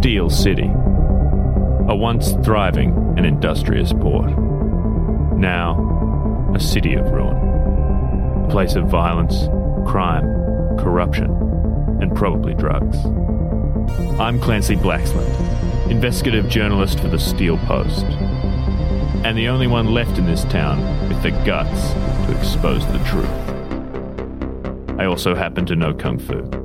Steel City, a once thriving and industrious port. Now, a city of ruin. A place of violence, crime, corruption, and probably drugs. I'm Clancy Blaxland, investigative journalist for the Steel Post, and the only one left in this town with the guts to expose the truth. I also happen to know Kung Fu.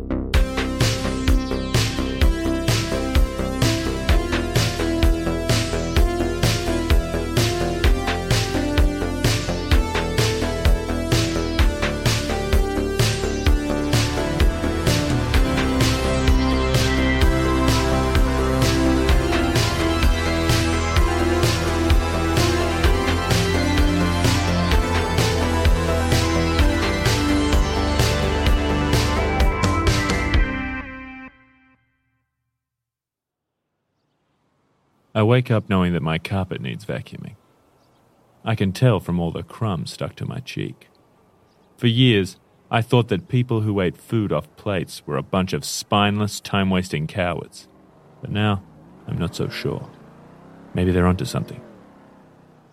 Wake up knowing that my carpet needs vacuuming. I can tell from all the crumbs stuck to my cheek. For years, I thought that people who ate food off plates were a bunch of spineless, time wasting cowards. But now, I'm not so sure. Maybe they're onto something.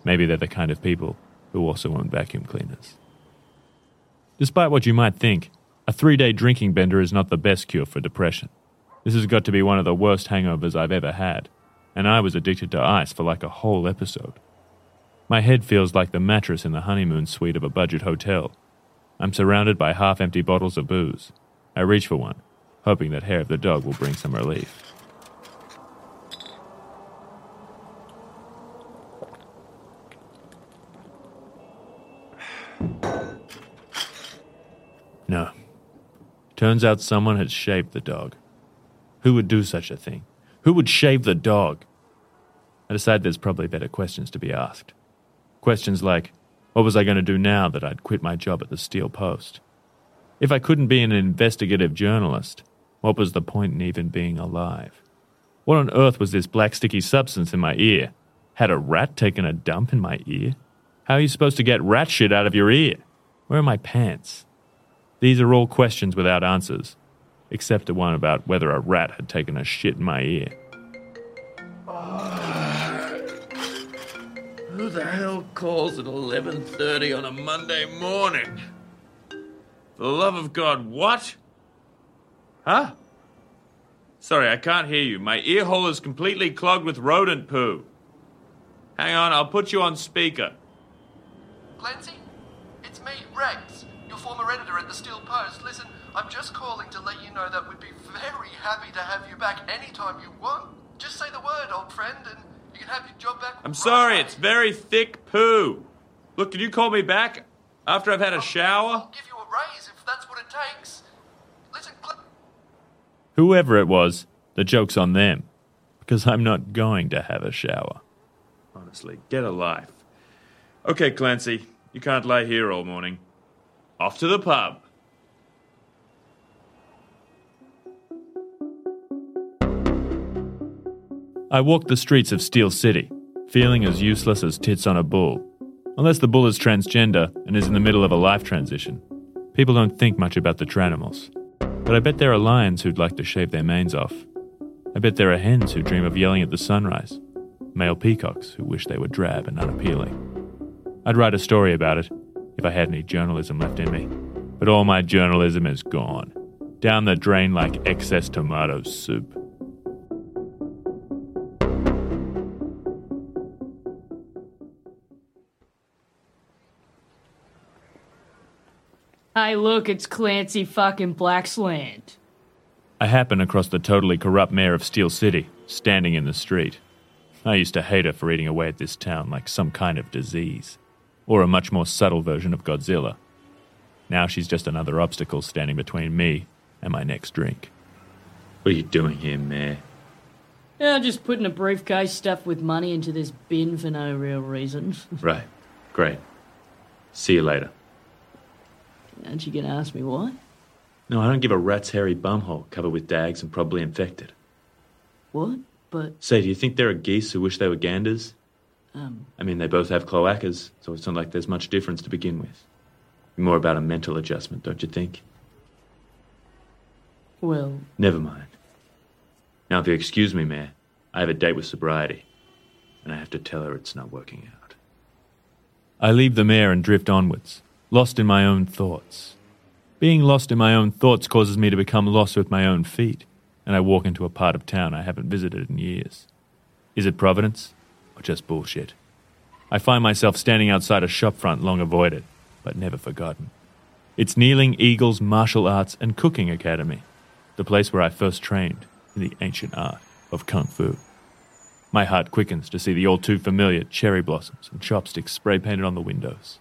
Maybe they're the kind of people who also own vacuum cleaners. Despite what you might think, a three day drinking bender is not the best cure for depression. This has got to be one of the worst hangovers I've ever had, and I was addicted to ice for like a whole episode. My head feels like the mattress in the honeymoon suite of a budget hotel. I'm surrounded by half empty bottles of booze. I reach for one, hoping that hair of the dog will bring some relief. No. Turns out someone had shaved the dog. Who would do such a thing? Who would shave the dog? I decide there's probably better questions to be asked. Questions like, what was I going to do now that I'd quit my job at the Steel Post? If I couldn't be an investigative journalist, what was the point in even being alive? What on earth was this black sticky substance in my ear? Had a rat taken a dump in my ear? How are you supposed to get rat shit out of your ear? Where are my pants? These are all questions without answers, except the one about whether a rat had taken a shit in my ear. Who the hell calls at 11:30 on a Monday morning? For the love of God, what? Huh? Sorry, I can't hear you. My ear hole is completely clogged with rodent poo. Hang on, I'll put you on speaker. Clancy, it's me, Rex, your former editor at the Steel Post. Listen, I'm just calling to let you know that we'd be very happy to have you back anytime you want. Just say the word, old friend, and you can have your job back. I'm sorry, right it's very thick poo. Look, can you call me back after I've had a shower? I'll give you a raise if that's what it takes. Listen, Cl- Whoever it was, the joke's on them, because I'm not going to have a shower. Honestly, get a life. Okay, Clancy, you can't lie here all morning. Off to the pub. I walk the streets of Steel City, feeling as useless as tits on a bull. Unless the bull is transgender and is in the middle of a life transition. People don't think much about the tranimals. But I bet there are lions who'd like to shave their manes off. I bet there are hens who dream of yelling at the sunrise. Male peacocks who wish they were drab and unappealing. I'd write a story about it if I had any journalism left in me. But all my journalism is gone. Down the drain like excess tomato soup. Hey, look, it's Clancy fucking Blacksland. I happen across the totally corrupt mayor of Steel City, standing in the street. I used to hate her for eating away at this town like some kind of disease, or a much more subtle version of Godzilla. Now she's just another obstacle standing between me and my next drink. What are you doing here, Mayor? Yeah, just putting a briefcase stuffed with money into this bin for no real reason. Right. Great. See you later. Aren't you gonna ask me why? No, I don't give a rat's hairy bumhole covered with dags and probably infected. What? But, Say, do you think there are geese who wish they were ganders? um, I mean, they both have cloacas, so it's not like there's much difference to begin with. More about a mental adjustment, don't you think? well, Never mind. Now, if you excuse me, Mayor, I have a date with sobriety, and I have to tell her it's not working out. I leave the mayor and drift onwards, lost in my own thoughts. Being lost in my own thoughts causes me to become lost with my own feet, and I walk into a part of town I haven't visited in years. Is it Providence? Or just bullshit? I find myself standing outside a shopfront long avoided, but never forgotten. It's Kneeling Eagle's Martial Arts and Cooking Academy, the place where I first trained in the ancient art of Kung Fu. My heart quickens to see the all too familiar cherry blossoms and chopsticks spray painted on the windows.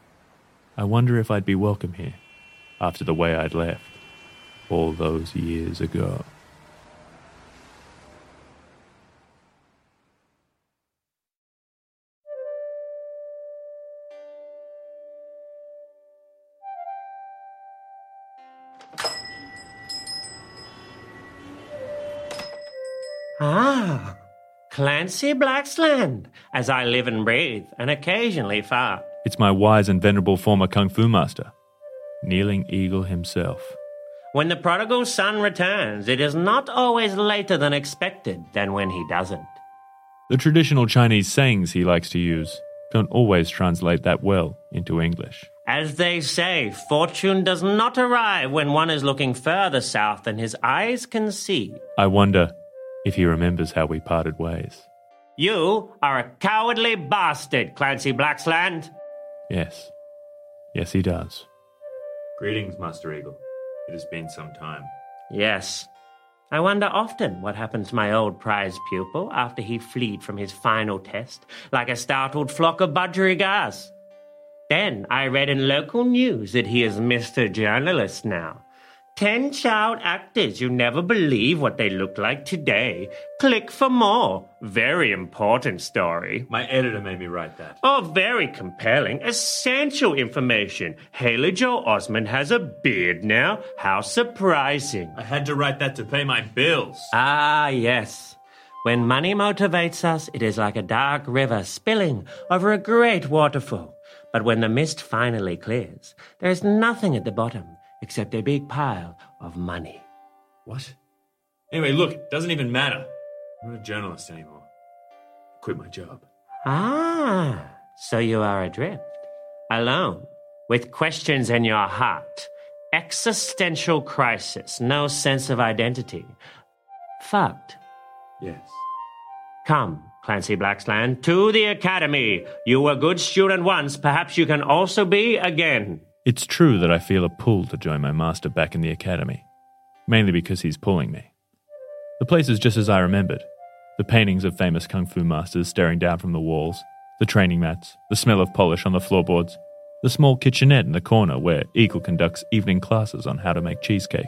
I wonder if I'd be welcome here after the way I'd left all those years ago. Ah, Clancy Blacksland, as I live and breathe, and occasionally fart. It's my wise and venerable former kung fu master, Kneeling Eagle himself. When the prodigal son returns, it is not always later than expected than when he doesn't. The traditional Chinese sayings he likes to use don't always translate that well into English. As they say, fortune does not arrive when one is looking further south than his eyes can see. I wonder if he remembers how we parted ways. You are a cowardly bastard, Clancy Blacksland. Yes. Yes, he does. Greetings, Master Eagle. It has been some time. Yes. I wonder often what happened to my old prize pupil after he fled from his final test like a startled flock of budgerigars. Then I read in local news that he is Mr. Journalist now. Ten child actors you never believe what they look like today. Click for more. Very important story. My editor made me write that. Oh, very compelling. Essential information. Haley Joel Osment has a beard now. How surprising. I had to write that to pay my bills. Ah, yes. When money motivates us, it is like a dark river spilling over a great waterfall. But when the mist finally clears, there is nothing at the bottom except a big pile of money. What? Anyway, look, it doesn't even matter. I'm not a journalist anymore. Quit my job. Ah, so you are adrift, alone, with questions in your heart, existential crisis, no sense of identity. Fucked. Yes. Come, Clancy Blacksland, to the academy. You were a good student once, perhaps you can also be again. It's true that I feel a pull to join my master back in the academy, mainly because he's pulling me. The place is just as I remembered the paintings of famous kung fu masters staring down from the walls, the training mats, the smell of polish on the floorboards, the small kitchenette in the corner where Eagle conducts evening classes on how to make cheesecake.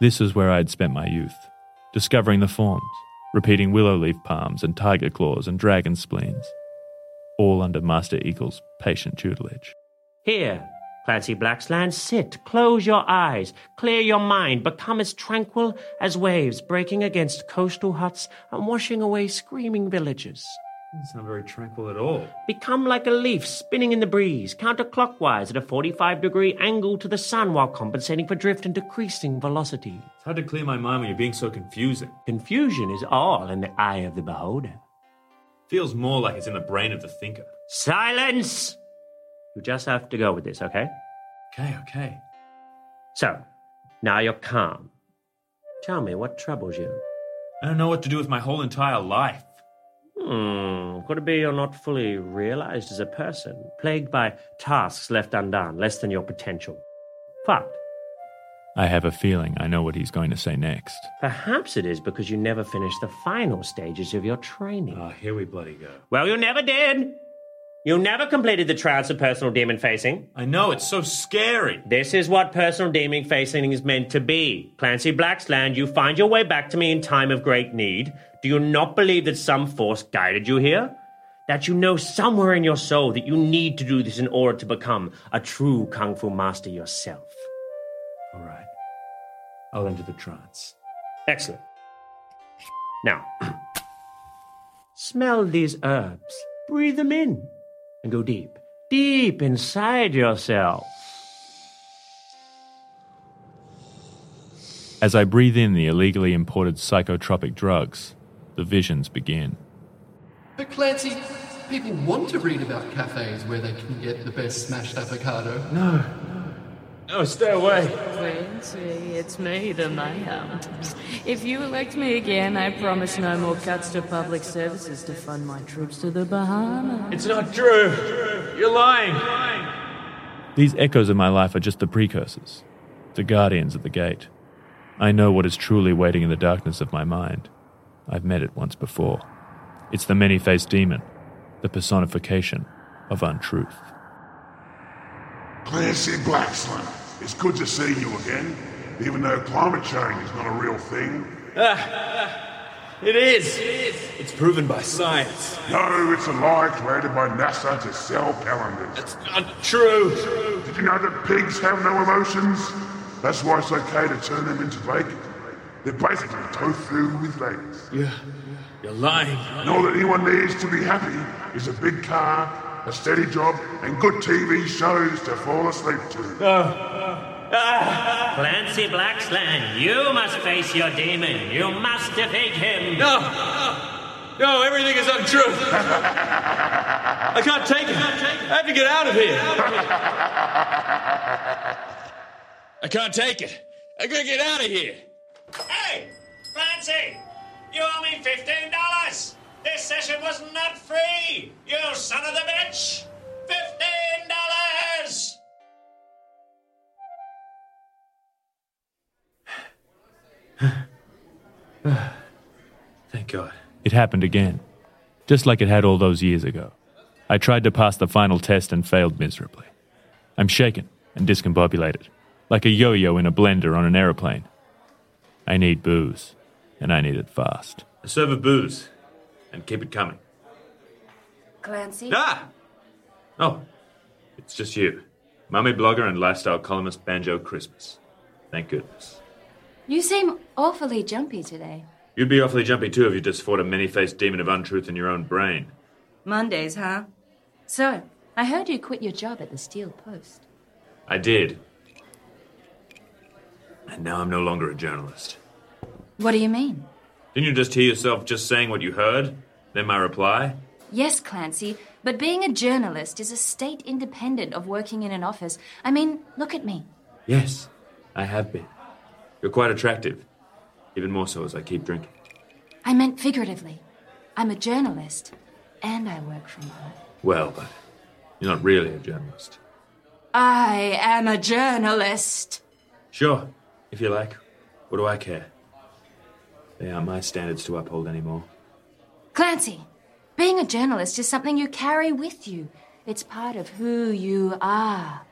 This is where I had spent my youth, discovering the forms, repeating willow leaf palms and tiger claws and dragon spleens, all under Master Eagle's patient tutelage. Here, Clancy Blacksland, sit, close your eyes, clear your mind, become as tranquil as waves breaking against coastal huts and washing away screaming villages. It's not very tranquil at all. Become like a leaf spinning in the breeze, counterclockwise at a 45 degree angle to the sun while compensating for drift and decreasing velocity. It's hard to clear my mind when you're being so confusing. Confusion is all in the eye of the beholder. Feels more like it's in the brain of the thinker. Silence! You just have to go with this, okay? Okay, okay. So, now you're calm. Tell me what troubles you. I don't know what to do with my whole entire life. Hmm, could it be you're not fully realized as a person, plagued by tasks left undone, less than your potential? Fucked. I have a feeling I know what he's going to say next. Perhaps it is because you never finished the final stages of your training. Oh, here we bloody go. well, you never did. You never completed the trials of personal demon facing. I know, it's so scary. This is what personal demon facing is meant to be. Clancy Blacksland, you find your way back to me in time of great need. Do you not believe that some force guided you here? That you know somewhere in your soul that you need to do this in order to become a true Kung Fu master yourself? All right. I'll enter the trance. Excellent. Now, smell these herbs, breathe them in, and go deep, deep inside yourself. As I breathe in the illegally imported psychotropic drugs, the visions begin. But Clancy, people want to read about cafes where they can get the best smashed avocado. No, stay away. Clancy, it's me, the mayor. If you elect me again, I promise no more cuts to public services to fund my trips to the Bahamas. It's not true. You're lying. These echoes of my life are just the precursors, the guardians at the gate. I know what is truly waiting in the darkness of my mind. I've met it once before. It's the many faced demon, the personification of untruth. Clancy Blacksland, it's good to see you again, even though climate change is not a real thing. Ah, ah, it is. It's It's proven by science. No, it's a lie created by NASA to sell calendars. It's not true. Did you know that pigs have no emotions? That's why it's okay to turn them into bacon. They're basically tofu with legs. You're, you're lying. And all that anyone needs to be happy is a big car, a steady job, and good TV shows to fall asleep to. Uh, uh, Clancy Blacksland, you must face your demon. You must defeat him. No. No, everything is untrue. I can't take it. I have to get out of here. I can't take it. I gotta get out of here. Hey, Clancy, you owe me fifteen dollars. This session was not free. You son of the bitch. Fifteen dollars. Thank God. It happened again, just like it had all those years ago. I tried to pass the final test and failed miserably. I'm shaken and discombobulated, like a yo yo in a blender on an aeroplane. I need booze, and I need it fast. A serve of booze. And keep it coming. Clancy? Ah! Oh, it's just you. Mummy blogger and lifestyle columnist Banjo Christmas. Thank goodness. You seem awfully jumpy today. You'd be awfully jumpy too if you just fought a many faced demon of untruth in your own brain. Mondays, huh? So, I heard you quit your job at the Steel Post. I did. And now I'm no longer a journalist. What do you mean? Didn't you just hear yourself just saying what you heard? Then my reply? Yes, Clancy, but being a journalist is a state independent of working in an office. I mean, look at me. Yes, I have been. You're quite attractive. Even more so as I keep drinking. I meant figuratively. I'm a journalist, and I work from home. Well, but you're not really a journalist. I am a journalist. Sure, if you like. What do I care? They aren't my standards to uphold anymore. Clancy, being a journalist is something you carry with you. It's part of who you are.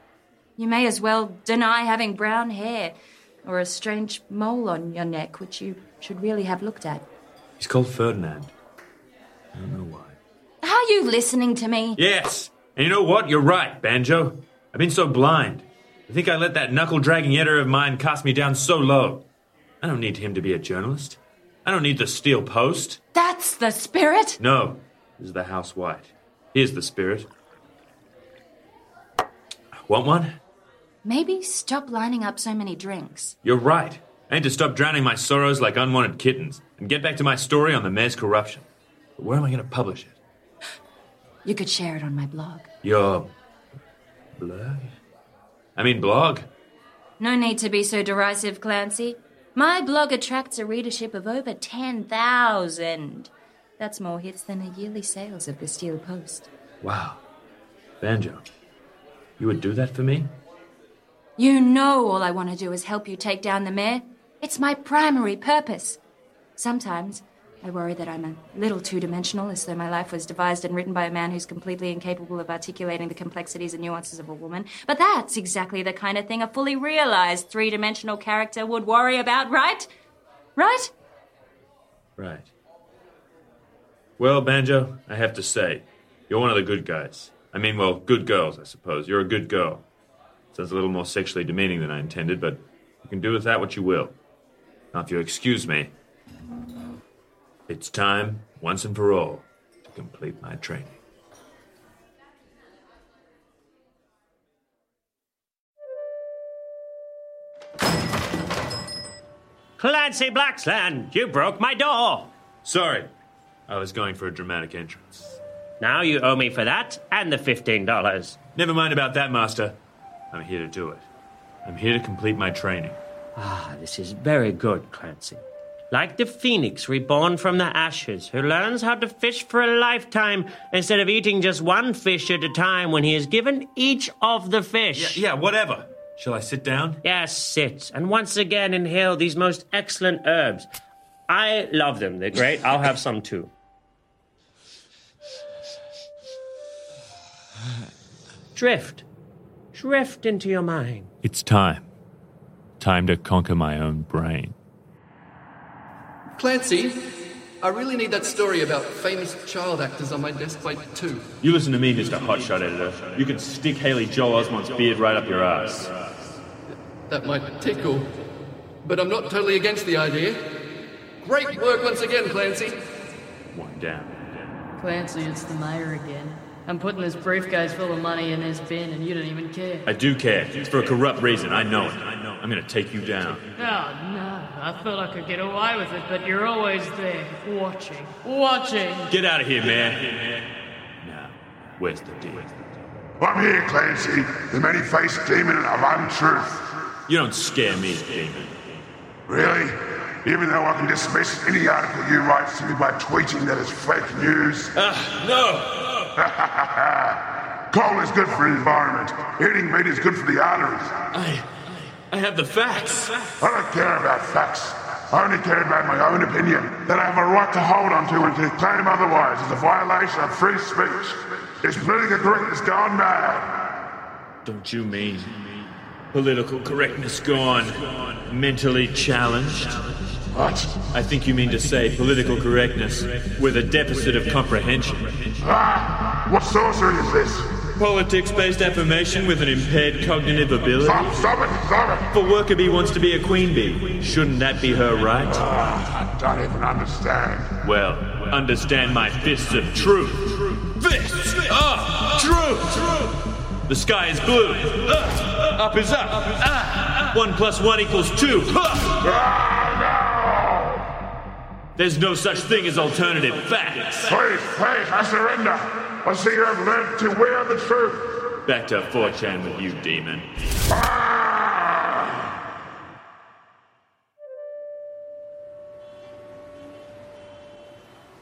You may as well deny having brown hair or a strange mole on your neck, which you should really have looked at. He's called Ferdinand. I don't know why. Are you listening to me? Yes! And you know what? You're right, Banjo. I've been so blind. I think I let that knuckle dragging editor of mine cast me down so low. I don't need him to be a journalist. I don't need the Steel Post. That's the spirit. No, this is the House White. Here's the spirit. Want one? Maybe stop lining up so many drinks. You're right. I need to stop drowning my sorrows like unwanted kittens and get back to my story on the mayor's corruption. But where am I going to publish it? You could share it on my blog. Your blog? I mean, blog? No need to be so derisive, Clancy. My blog attracts a readership of over 10,000. That's more hits than the yearly sales of the Steel Post. Wow. Banjo, you would do that for me? You know all I want to do is help you take down the mayor. It's my primary purpose. Sometimes I worry that I'm a little two dimensional, as though my life was devised and written by a man who's completely incapable of articulating the complexities and nuances of a woman. But that's exactly the kind of thing a fully realized three dimensional character would worry about, right? Right? Right. Well, Banjo, I have to say, you're one of the good guys. I mean, well, good girls, I suppose. You're a good girl. Sounds a little more sexually demeaning than I intended, but you can do with that what you will. Now, if you'll excuse me, it's time, once and for all, to complete my training. Clancy Blacksland, you broke my door. Sorry. I was going for a dramatic entrance. Now you owe me for that and the $15. Never mind about that, Master. I'm here to do it. I'm here to complete my training. Ah, this is very good, Clancy. Like the phoenix reborn from the ashes, who learns how to fish for a lifetime instead of eating just one fish at a time when he is given each of the fish. Yeah, yeah whatever. Shall I sit down? Yes, sit, and once again inhale these most excellent herbs. I love them. They're great. I'll have some too. Drift. Drift into your mind. It's time. Time to conquer my own brain. Clancy, I really need that story about famous child actors on my desk by two. You listen to me, Mr. Hotshot Editor. You can stick Haley Joel Osment's beard right up your ass. That might tickle, but I'm not totally against the idea. Great work once again, Clancy. One down. Clancy, it's the mayor again. I'm putting this briefcase full of money in this bin and you don't even care. I do care. It's for a corrupt reason. I know it. I'm gonna take you down. Oh, no. I thought I could get away with it, but you're always there, watching. Watching! Get out of here, man. Now, where's the deal? I'm here, Clancy, the many-faced demon of untruth. You don't scare me, demon. Really? Even though I can dismiss any article you write to me by tweeting that it's fake news? Ah, no! Coal is good for the environment. Eating meat is good for the arteries. I. I have the facts. I don't care about facts. I only care about my own opinion that I have a right to hold onto and to claim otherwise is a violation of free speech. Is political correctness gone mad? Don't you mean political correctness gone mentally challenged? What? I think you mean to say political correctness with a deficit of comprehension. Ah! What sorcery is this? Politics based affirmation with an impaired cognitive ability. Stop, stop it, stop it! A worker bee wants to be a queen bee, shouldn't that be her right? Ah, I don't even understand. Well, understand my fists of truth. Fists of truth! The sky is blue. Uh, up is up. Ah, one plus one equals two. There's no such thing as alternative facts. Please, please, I surrender. I see you have learned to wear the truth. Back to 4chan with you, demon. Ah!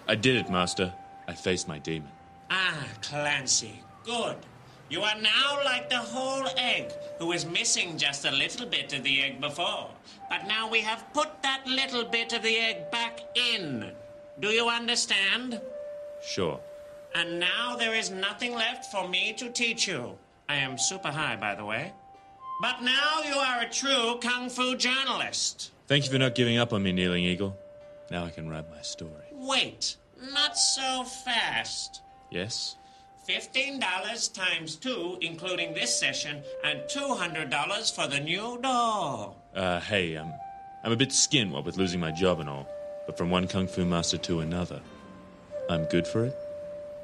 I did it, Master. I faced my demon. Ah, Clancy, good. You are now like the whole egg, who was missing just a little bit of the egg before. But now we have put that little bit of the egg back in. Do you understand? Sure. And now there is nothing left for me to teach you. I am super high, by the way. But now you are a true kung fu journalist. Thank you for not giving up on me, Kneeling Eagle. Now I can write my story. Wait, not so fast. Yes? $15 times two, including this session, and $200 for the new door. Uh, hey, um, I'm a bit skinned what with losing my job and all, but from one kung fu master to another, I'm good for it.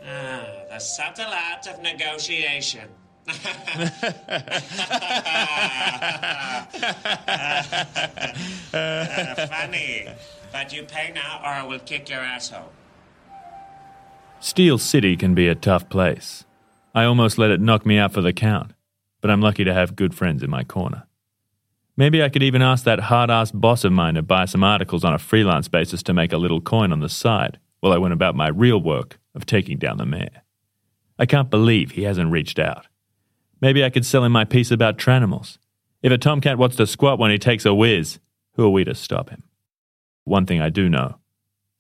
Ah, the subtle art of negotiation. Ah, funny. But you pay now, or I will kick your asshole. Steel City can be a tough place. I almost let it knock me out for the count, but I'm lucky to have good friends in my corner. Maybe I could even ask that hard ass boss of mine to buy some articles on a freelance basis to make a little coin on the side while I went about my real work of taking down the mayor. I can't believe he hasn't reached out. Maybe I could sell him my piece about Tranimals. If a tomcat wants to squat when he takes a whiz, who are we to stop him? One thing I do know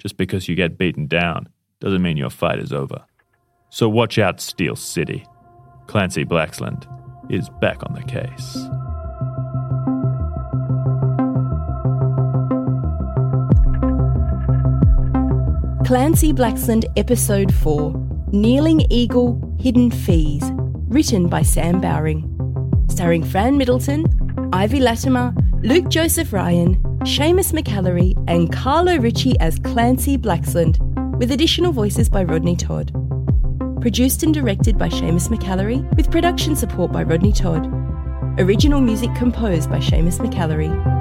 just because you get beaten down doesn't mean your fight is over. So watch out, Steel City. Clancy Blacksland is back on the case. Clancy Blacksland Episode 4 Kneeling Eagle Hidden Fees. Written by Sam Bowring. Starring Fran Middleton, Ivy Latimer, Luke Joseph Ryan, Seamus McCallery, and Carlo Ritchie as Clancy Blacksland, with additional voices by Rodney Todd. Produced and directed by Seamus McCallery, with production support by Rodney Todd. Original music composed by Seamus McCallery.